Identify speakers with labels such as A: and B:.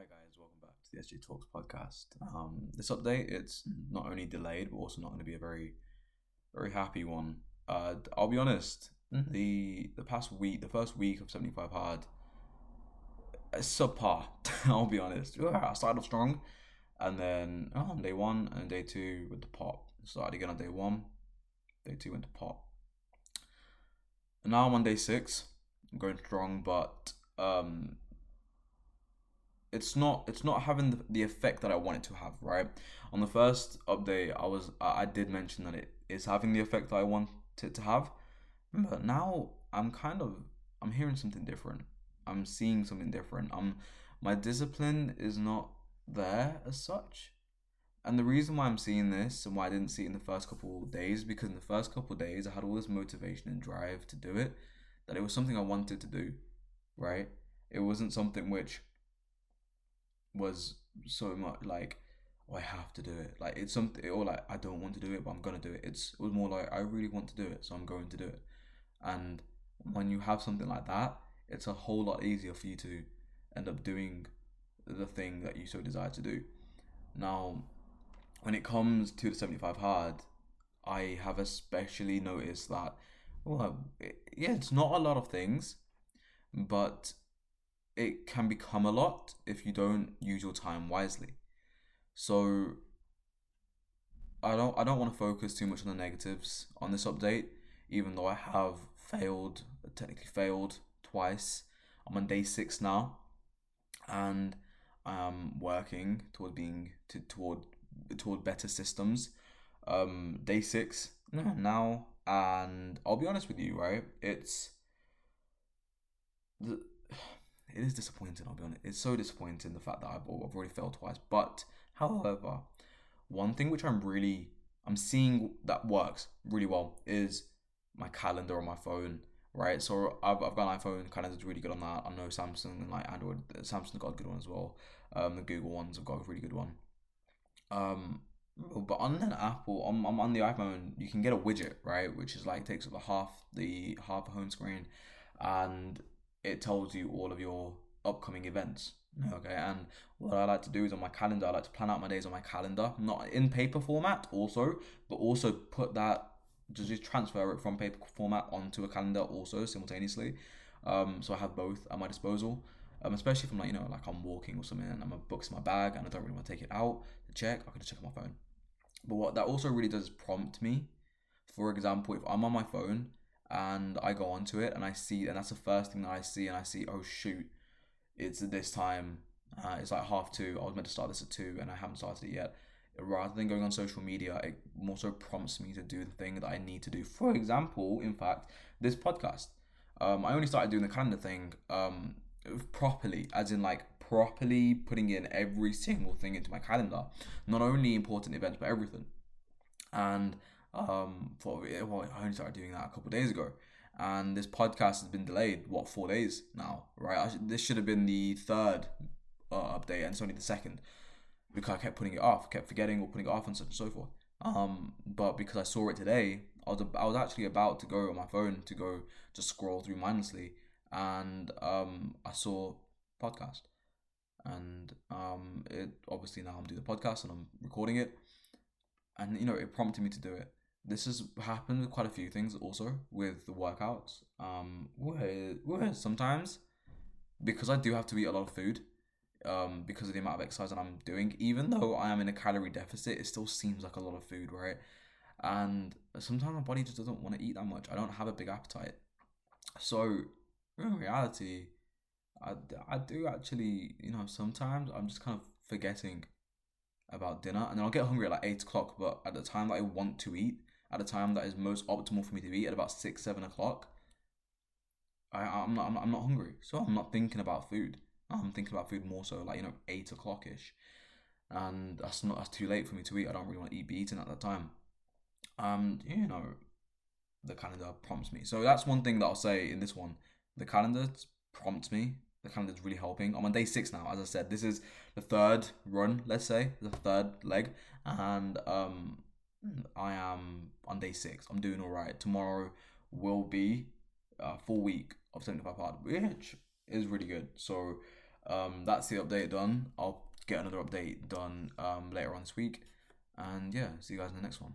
A: Hi guys, welcome back to the SG Talks podcast. Um, this update it's not only delayed but also not going to be a very, very happy one. Uh, I'll be honest,
B: Mhm.
A: the the past week, the first week of seventy five hard, it's subpar. I'll be honest. I started off strong, and then oh, on day one and day two with the pop. Started again on day one, day two went to pop. And now I'm on day six. I'm going strong, but um, it's not it's not having the, the effect that I want it to have. Right on the first update, I was I, I did mention that it is having the effect that I want it to have, but now I'm kind of I'm hearing something different. I'm seeing something different. I'm my discipline is not there as such. And the reason why I'm seeing this and why I didn't see it in the first couple of days because in the first couple of days I had all this motivation and drive to do it that it was something I wanted to do, right? It wasn't something which was so much like oh, I have to do it. Like it's something or like I don't want to do it but I'm gonna do it. It's it was more like I really want to do it, so I'm going to do it. And when you have something like that, it's a whole lot easier for you to end up doing the thing that you so desire to do. Now, when it comes to the 75 hard, I have especially noticed that, well, yeah, it's not a lot of things, but it can become a lot if you don't use your time wisely. So, I don't, I don't want to focus too much on the negatives on this update, even though I have failed, technically failed twice. I'm on day six now, and I'm working toward being to, toward toward better systems. Um, day six now, and I'll be honest with you, right? It's the it is disappointing. I'll be honest. It's so disappointing the fact that I've, I've already failed twice. But however, one thing which I'm really I'm seeing that works really well is my calendar on my phone. Right, so I've, I've got an iPhone. Calendar's really good on that. I know Samsung and like Android. Samsung's got a good one as well. Um, the Google ones have got a really good one. Um, but on an Apple, on, on the iPhone, you can get a widget, right, which is like takes up the half the half the home screen, and it tells you all of your upcoming events. Okay, and what I like to do is on my calendar, I like to plan out my days on my calendar, not in paper format, also, but also put that just transfer it from paper format onto a calendar also simultaneously. Um, so I have both at my disposal. Um, especially if I'm like you know like I'm walking or something and I'm a book's in my bag and I don't really want to take it out to check, I can just check on my phone. But what that also really does prompt me. For example, if I'm on my phone and I go onto it and I see, and that's the first thing that I see, and I see, oh shoot, it's at this time. Uh, it's like half two. I was meant to start this at two, and I haven't started it yet. Rather than going on social media, it more so prompts me to do the thing that I need to do. For example, in fact, this podcast. Um, I only started doing the calendar thing um, properly, as in like properly putting in every single thing into my calendar, not only important events but everything. And um, for well, I only started doing that a couple days ago, and this podcast has been delayed. What four days now? Right? Should, this should have been the third uh, update, and it's only the second because I kept putting it off, kept forgetting or putting it off, and such and so forth. Um, but because I saw it today, I was I was actually about to go on my phone to go just scroll through mindlessly, and um, I saw podcast, and um, it obviously now I'm doing the podcast and I'm recording it, and you know it prompted me to do it. This has happened with quite a few things also with the workouts. Um, where where sometimes because I do have to eat a lot of food, um, because of the amount of exercise that I'm doing, even though I am in a calorie deficit, it still seems like a lot of food, right? And sometimes my body just doesn't want to eat that much. I don't have a big appetite. So, in reality, I, I do actually, you know, sometimes I'm just kind of forgetting about dinner and then I'll get hungry at like 8 o'clock, but at the time that I want to eat, at a time that is most optimal for me to eat at about 6, 7 o'clock, I, I'm, not, I'm, not, I'm not hungry. So I'm not thinking about food. I'm thinking about food more so like, you know, 8 o'clock ish. And that's not that's too late for me to eat. I don't really want to eat be eating at that time. Um, you know, the calendar prompts me. So that's one thing that I'll say in this one. The calendar prompts me. The calendar's really helping. I'm on day six now. As I said, this is the third run. Let's say the third leg, and um, I am on day six. I'm doing all right. Tomorrow will be a full week of 75 hard, which is really good. So um, that's the update done. I'll get another update done um, later on this week. And yeah, see you guys in the next one.